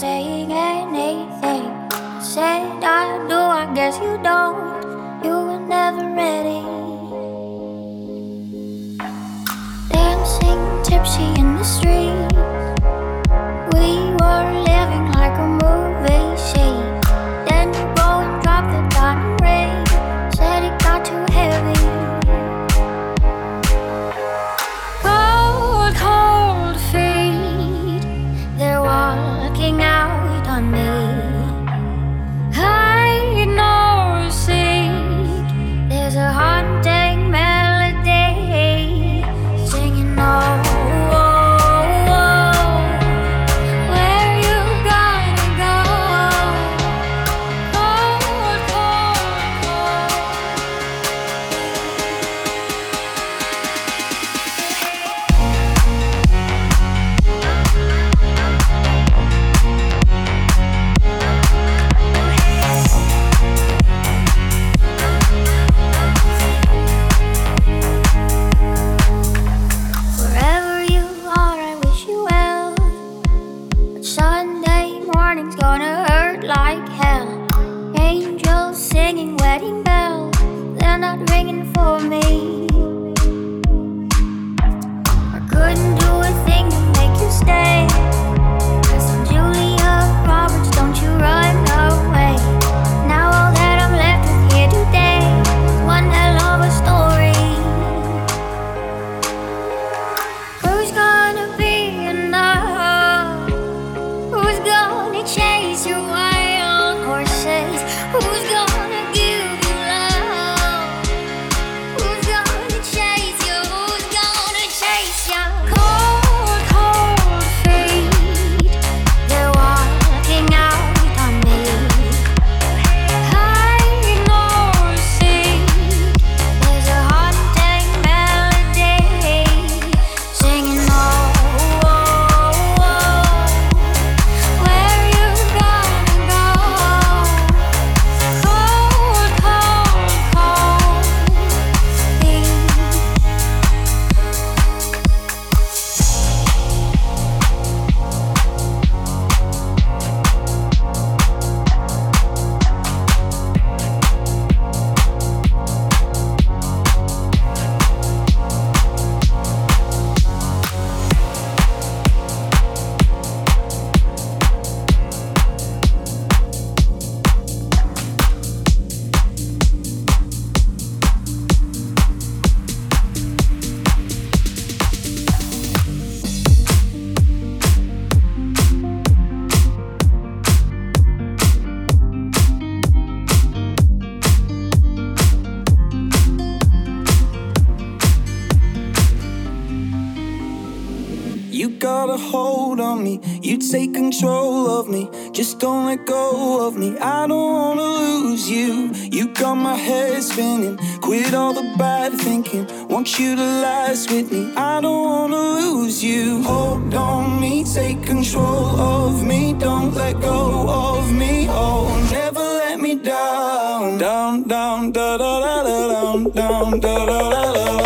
saying anything. I said I do, I guess you don't. You were never ready. Dancing tipsy in the street. You got a hold on me, you take control of me. Just don't let go of me, I don't wanna lose you. You got my head spinning, quit all the bad thinking. Want you to last with me, I don't wanna lose you. Hold on me, take control of me, don't let go of me. Oh, never let me down, down, down, da da da da down, down, da da da da.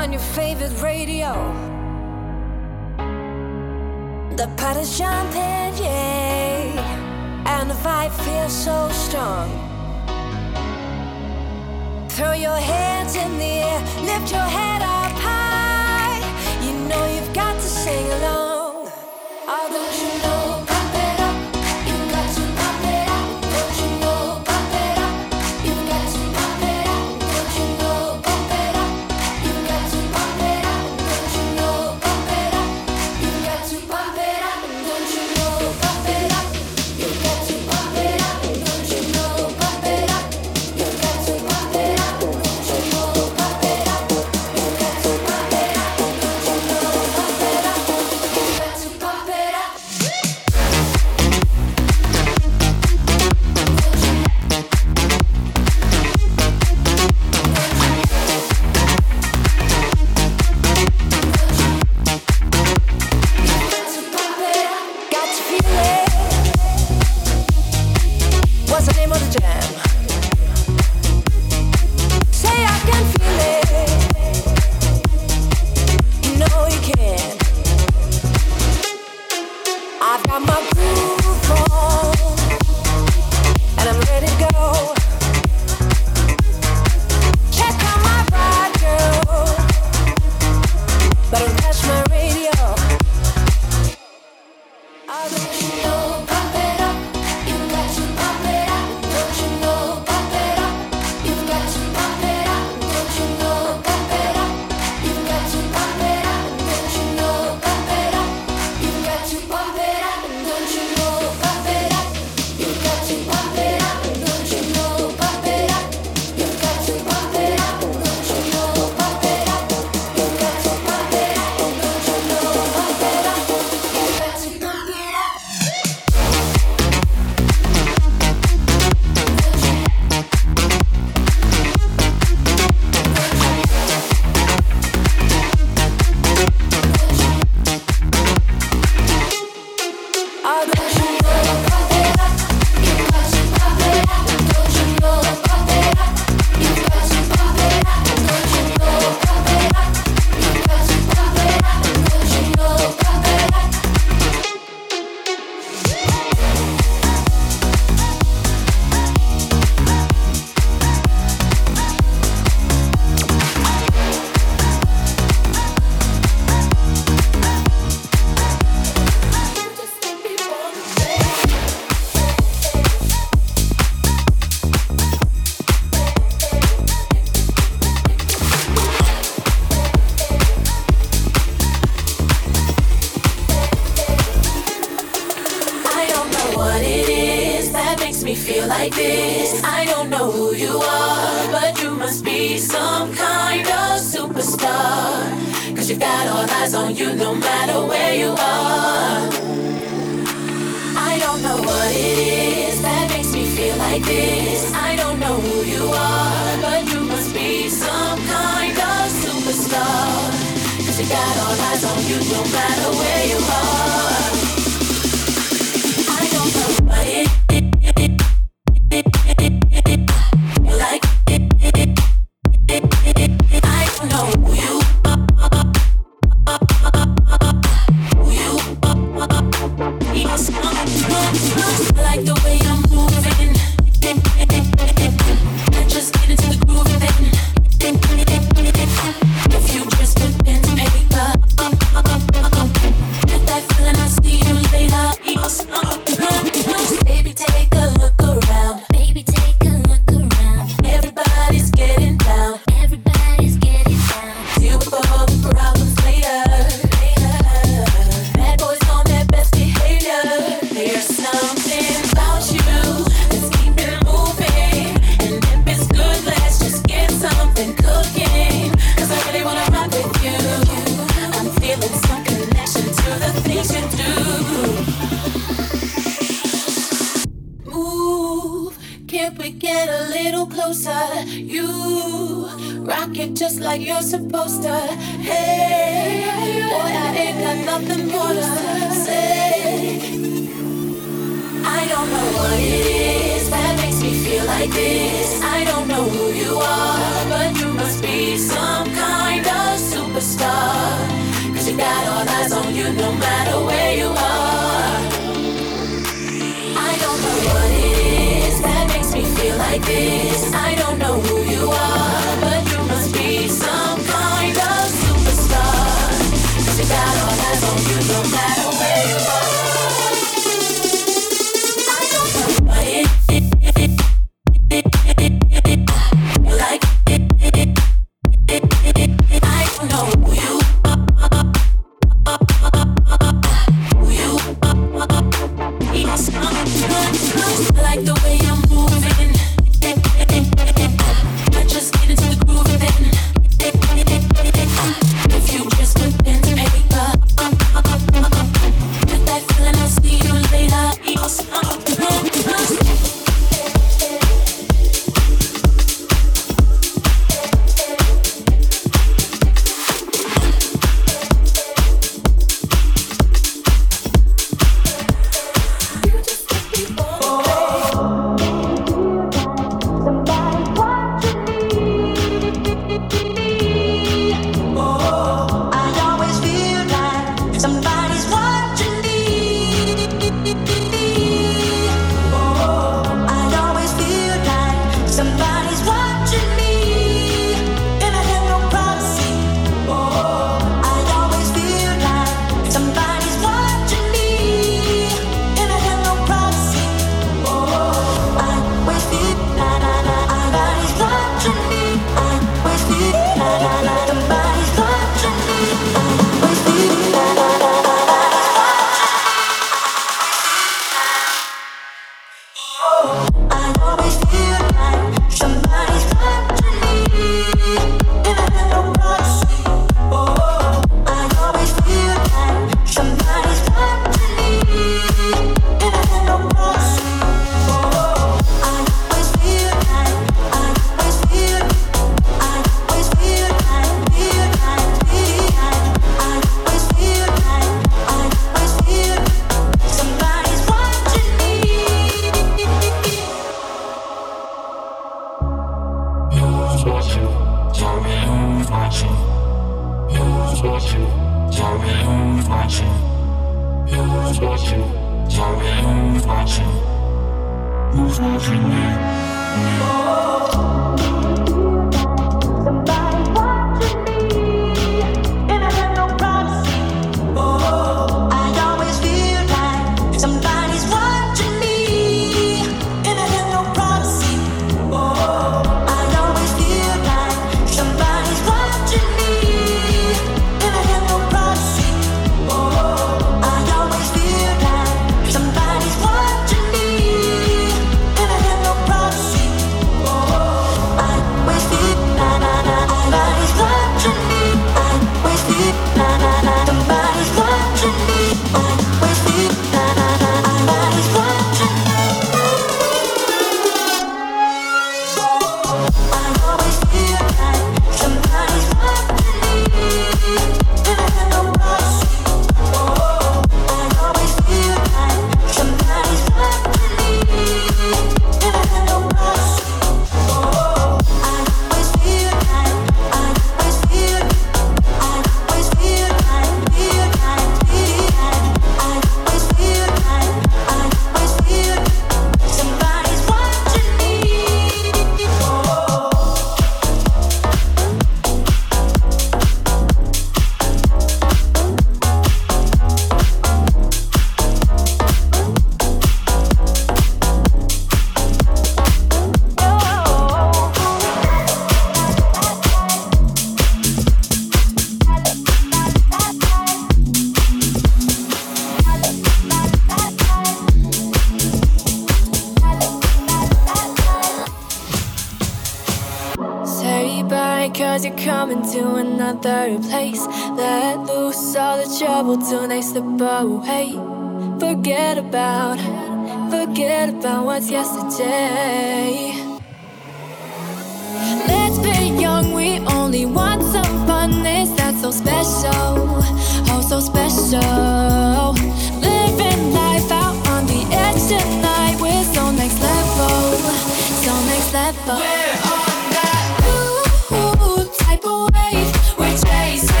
chase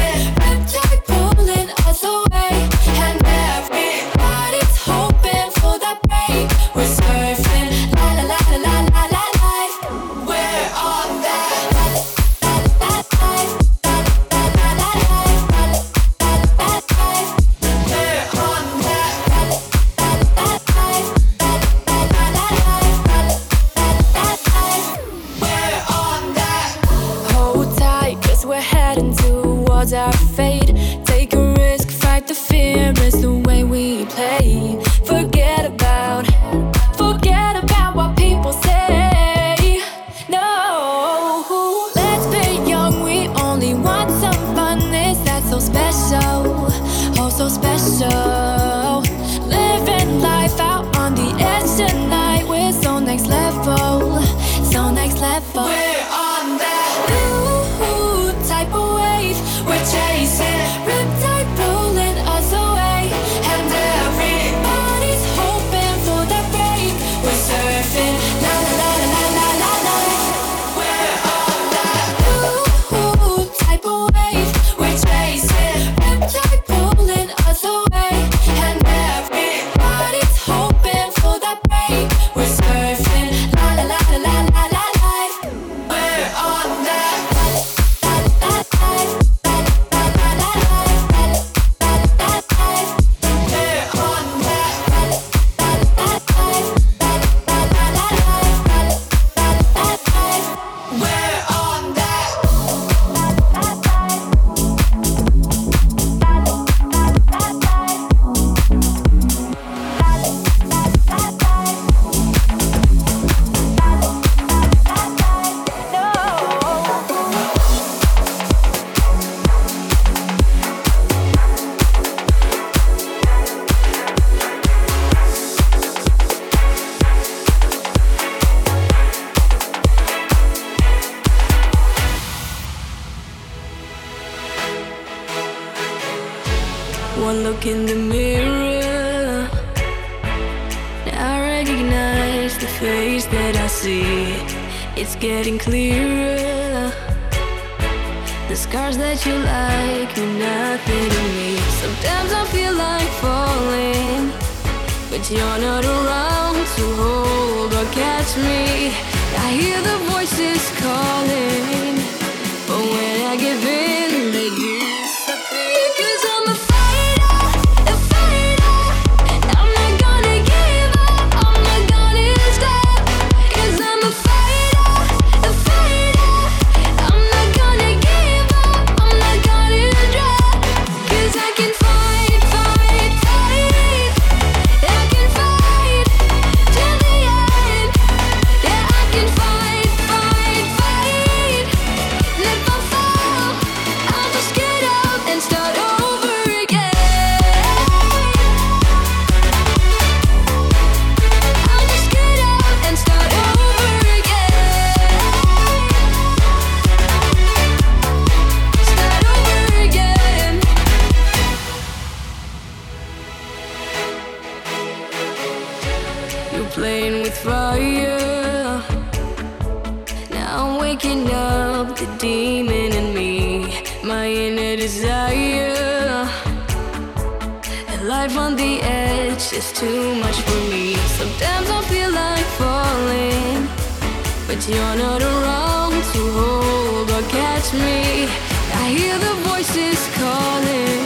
voices calling,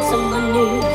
and I found someone new.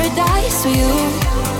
paradise for you.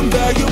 come back.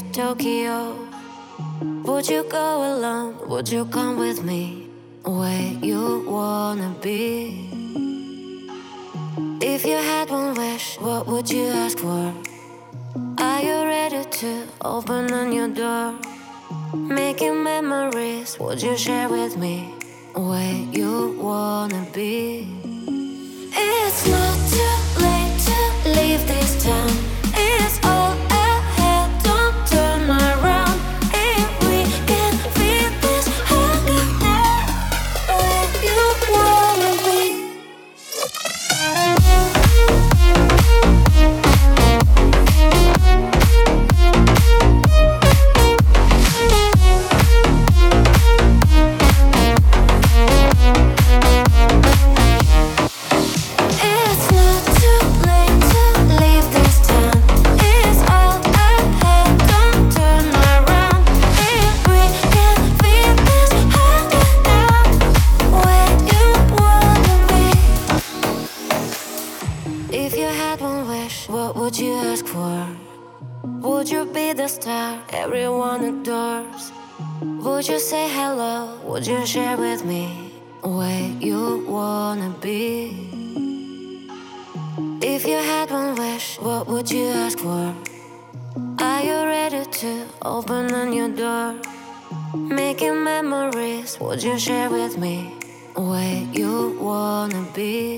to Tokyo. Would you go alone? Would you come with me? Where you wanna be? If you had one wish, what would you ask for? Are you ready to open a your door? Making memories, would you share with me? Where you wanna be? It's not too late to leave this town. you share with me where you wanna be?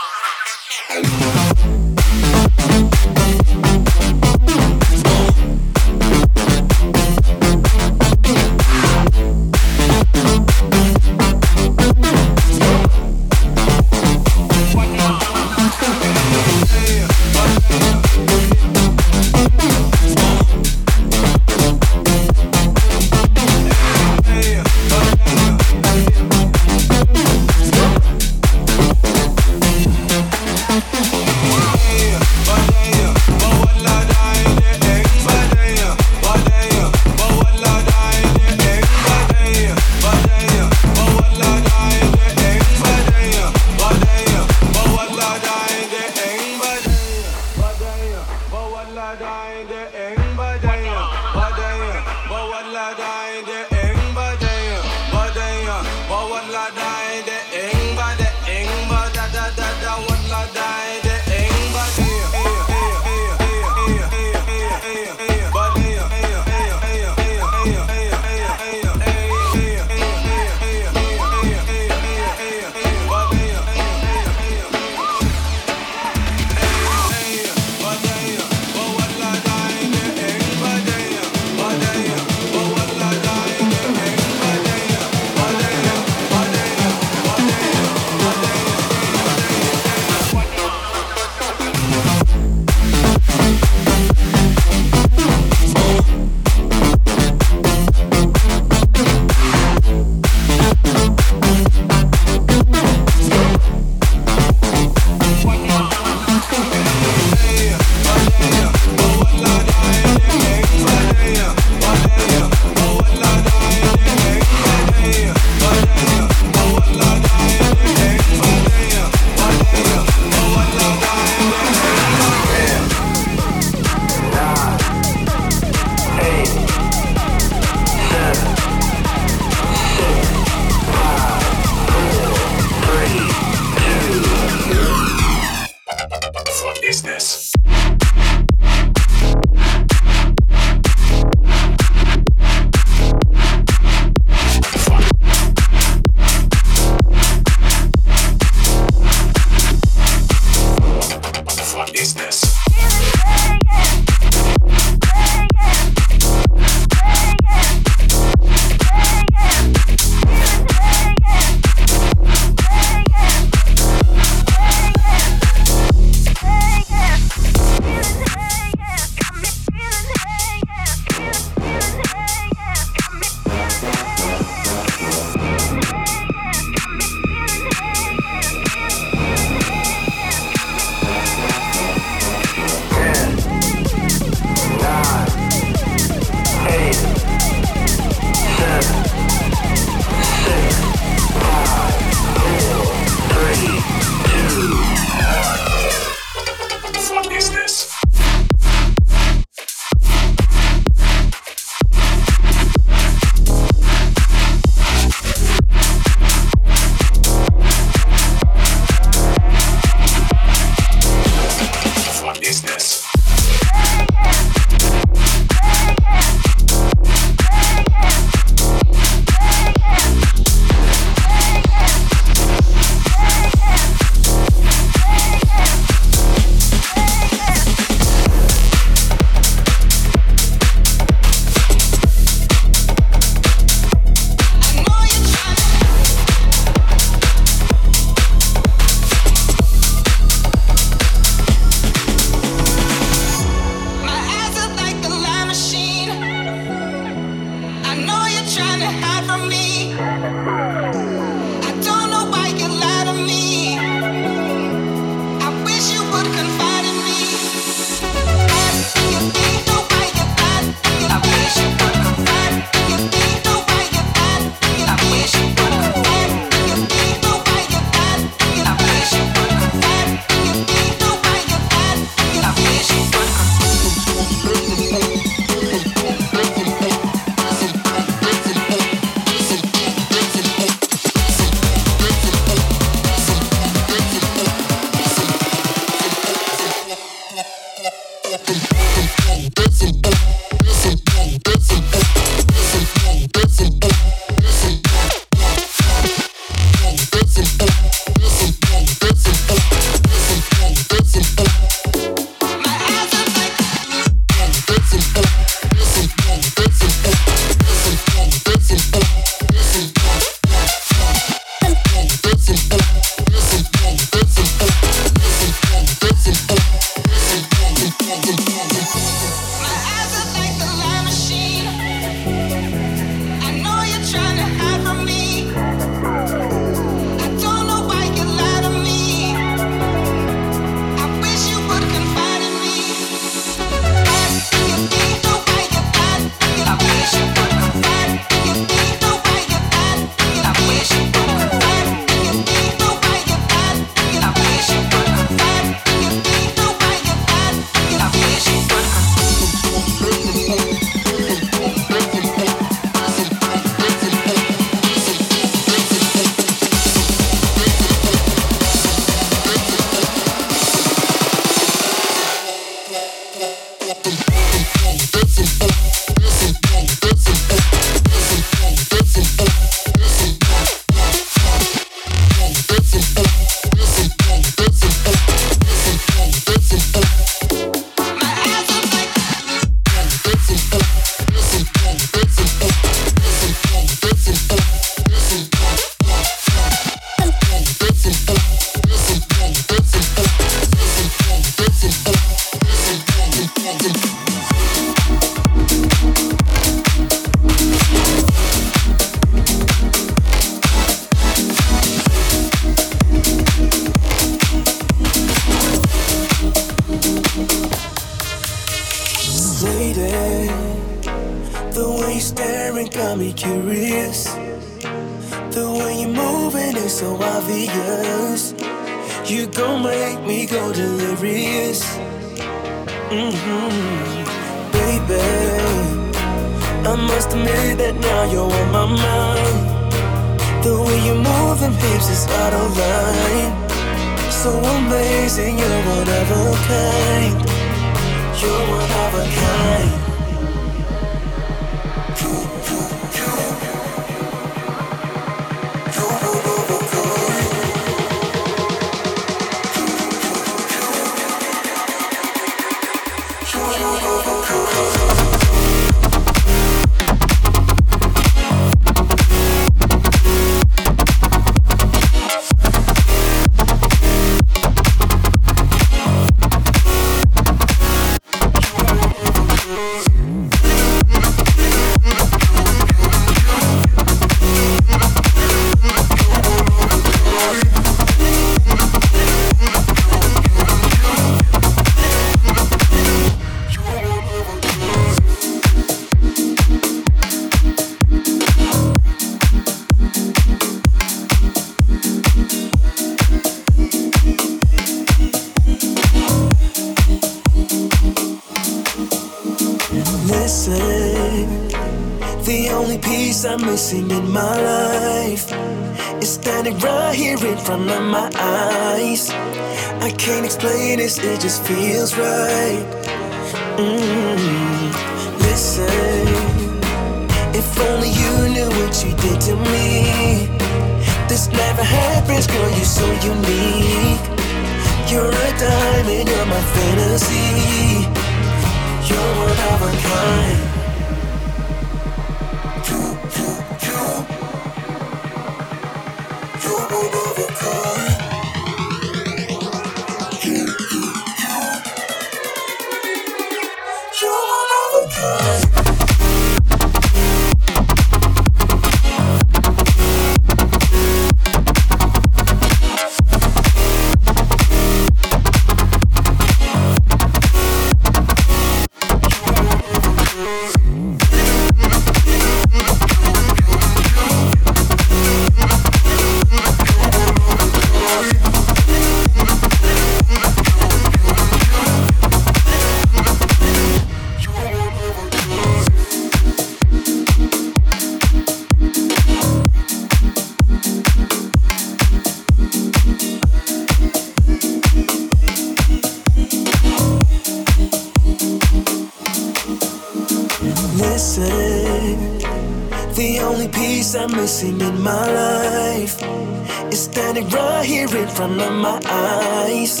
tear in front of my eyes.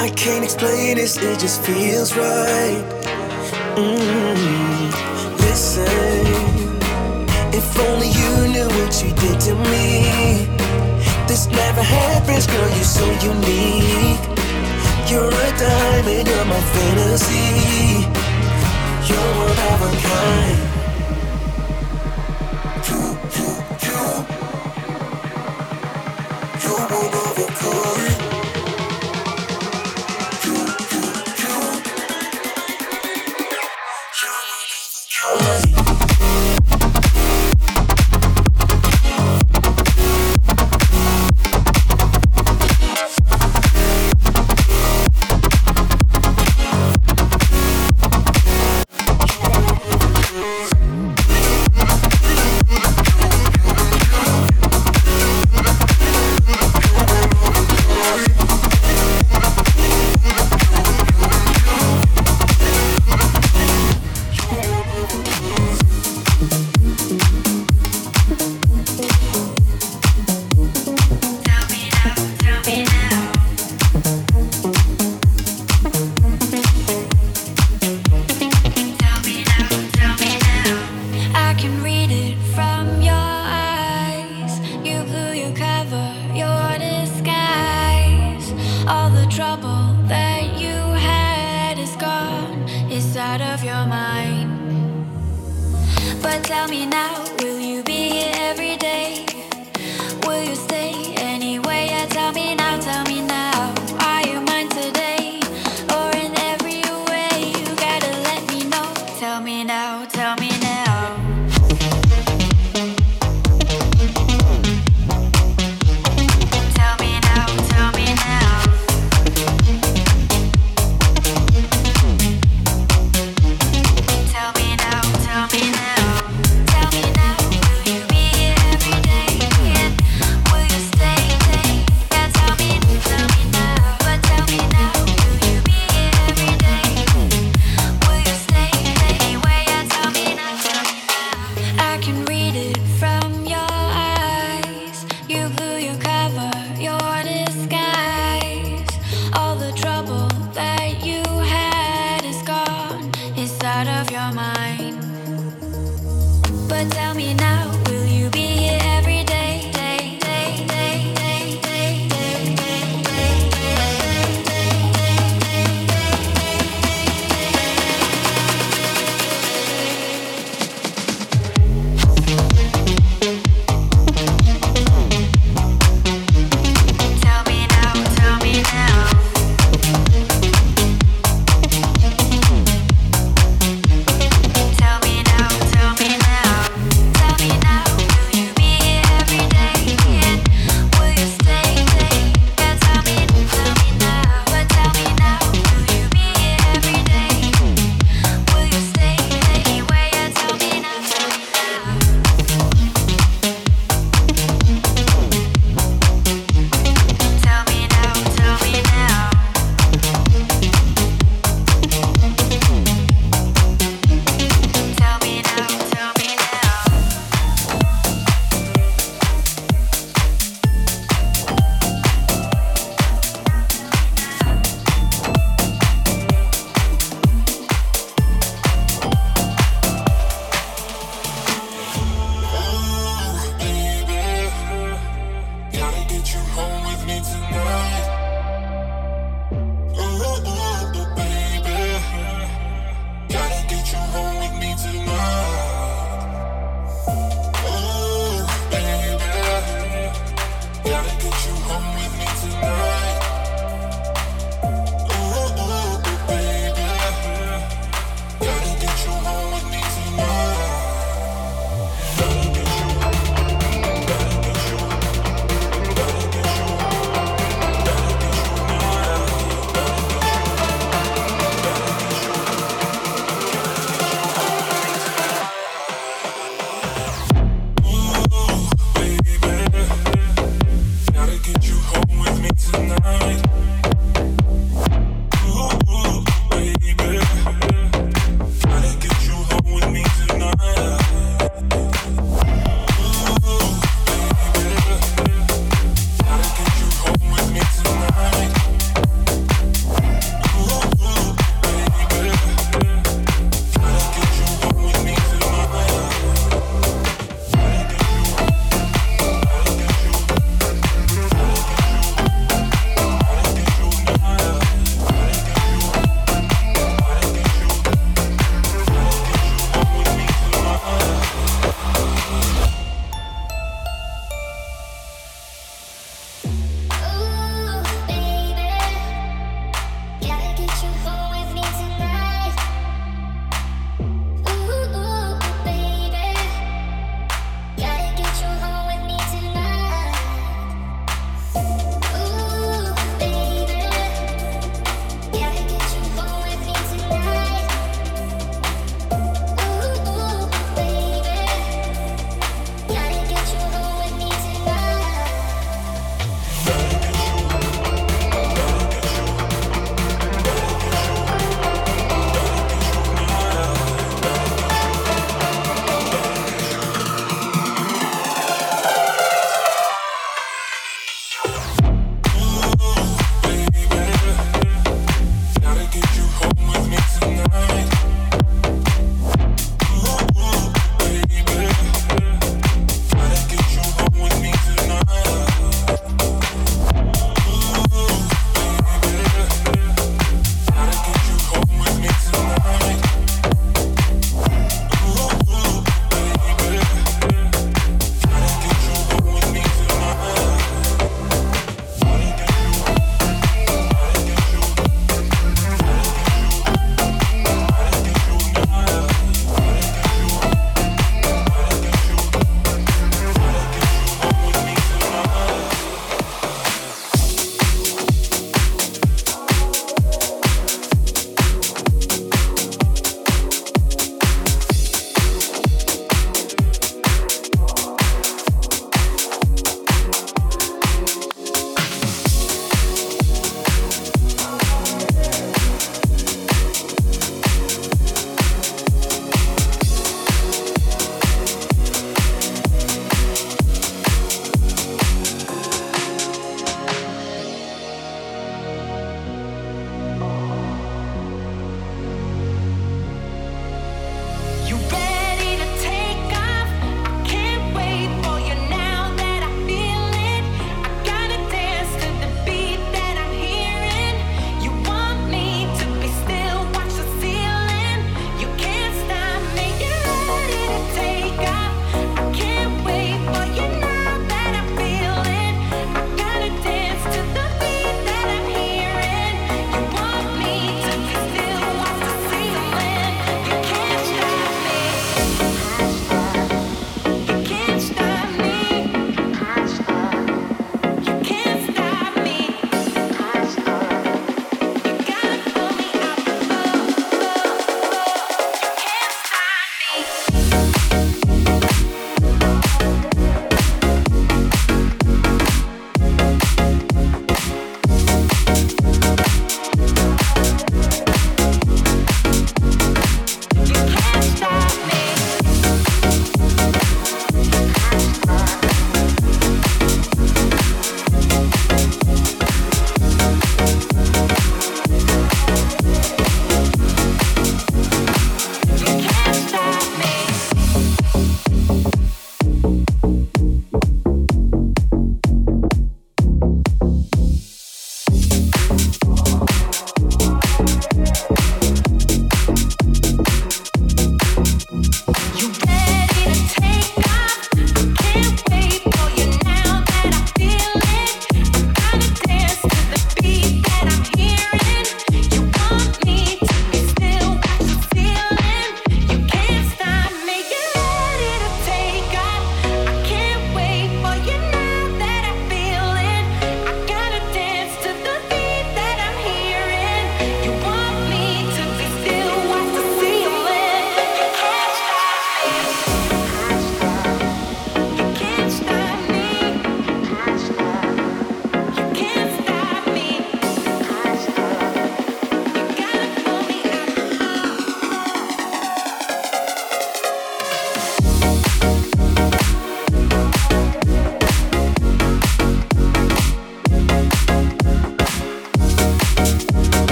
I can't explain this, it just feels right. Mm-hmm. Listen, if only you knew what you did to me. This never happens, girl, you're so unique. You're a diamond, you're my fantasy. You're one of a kind.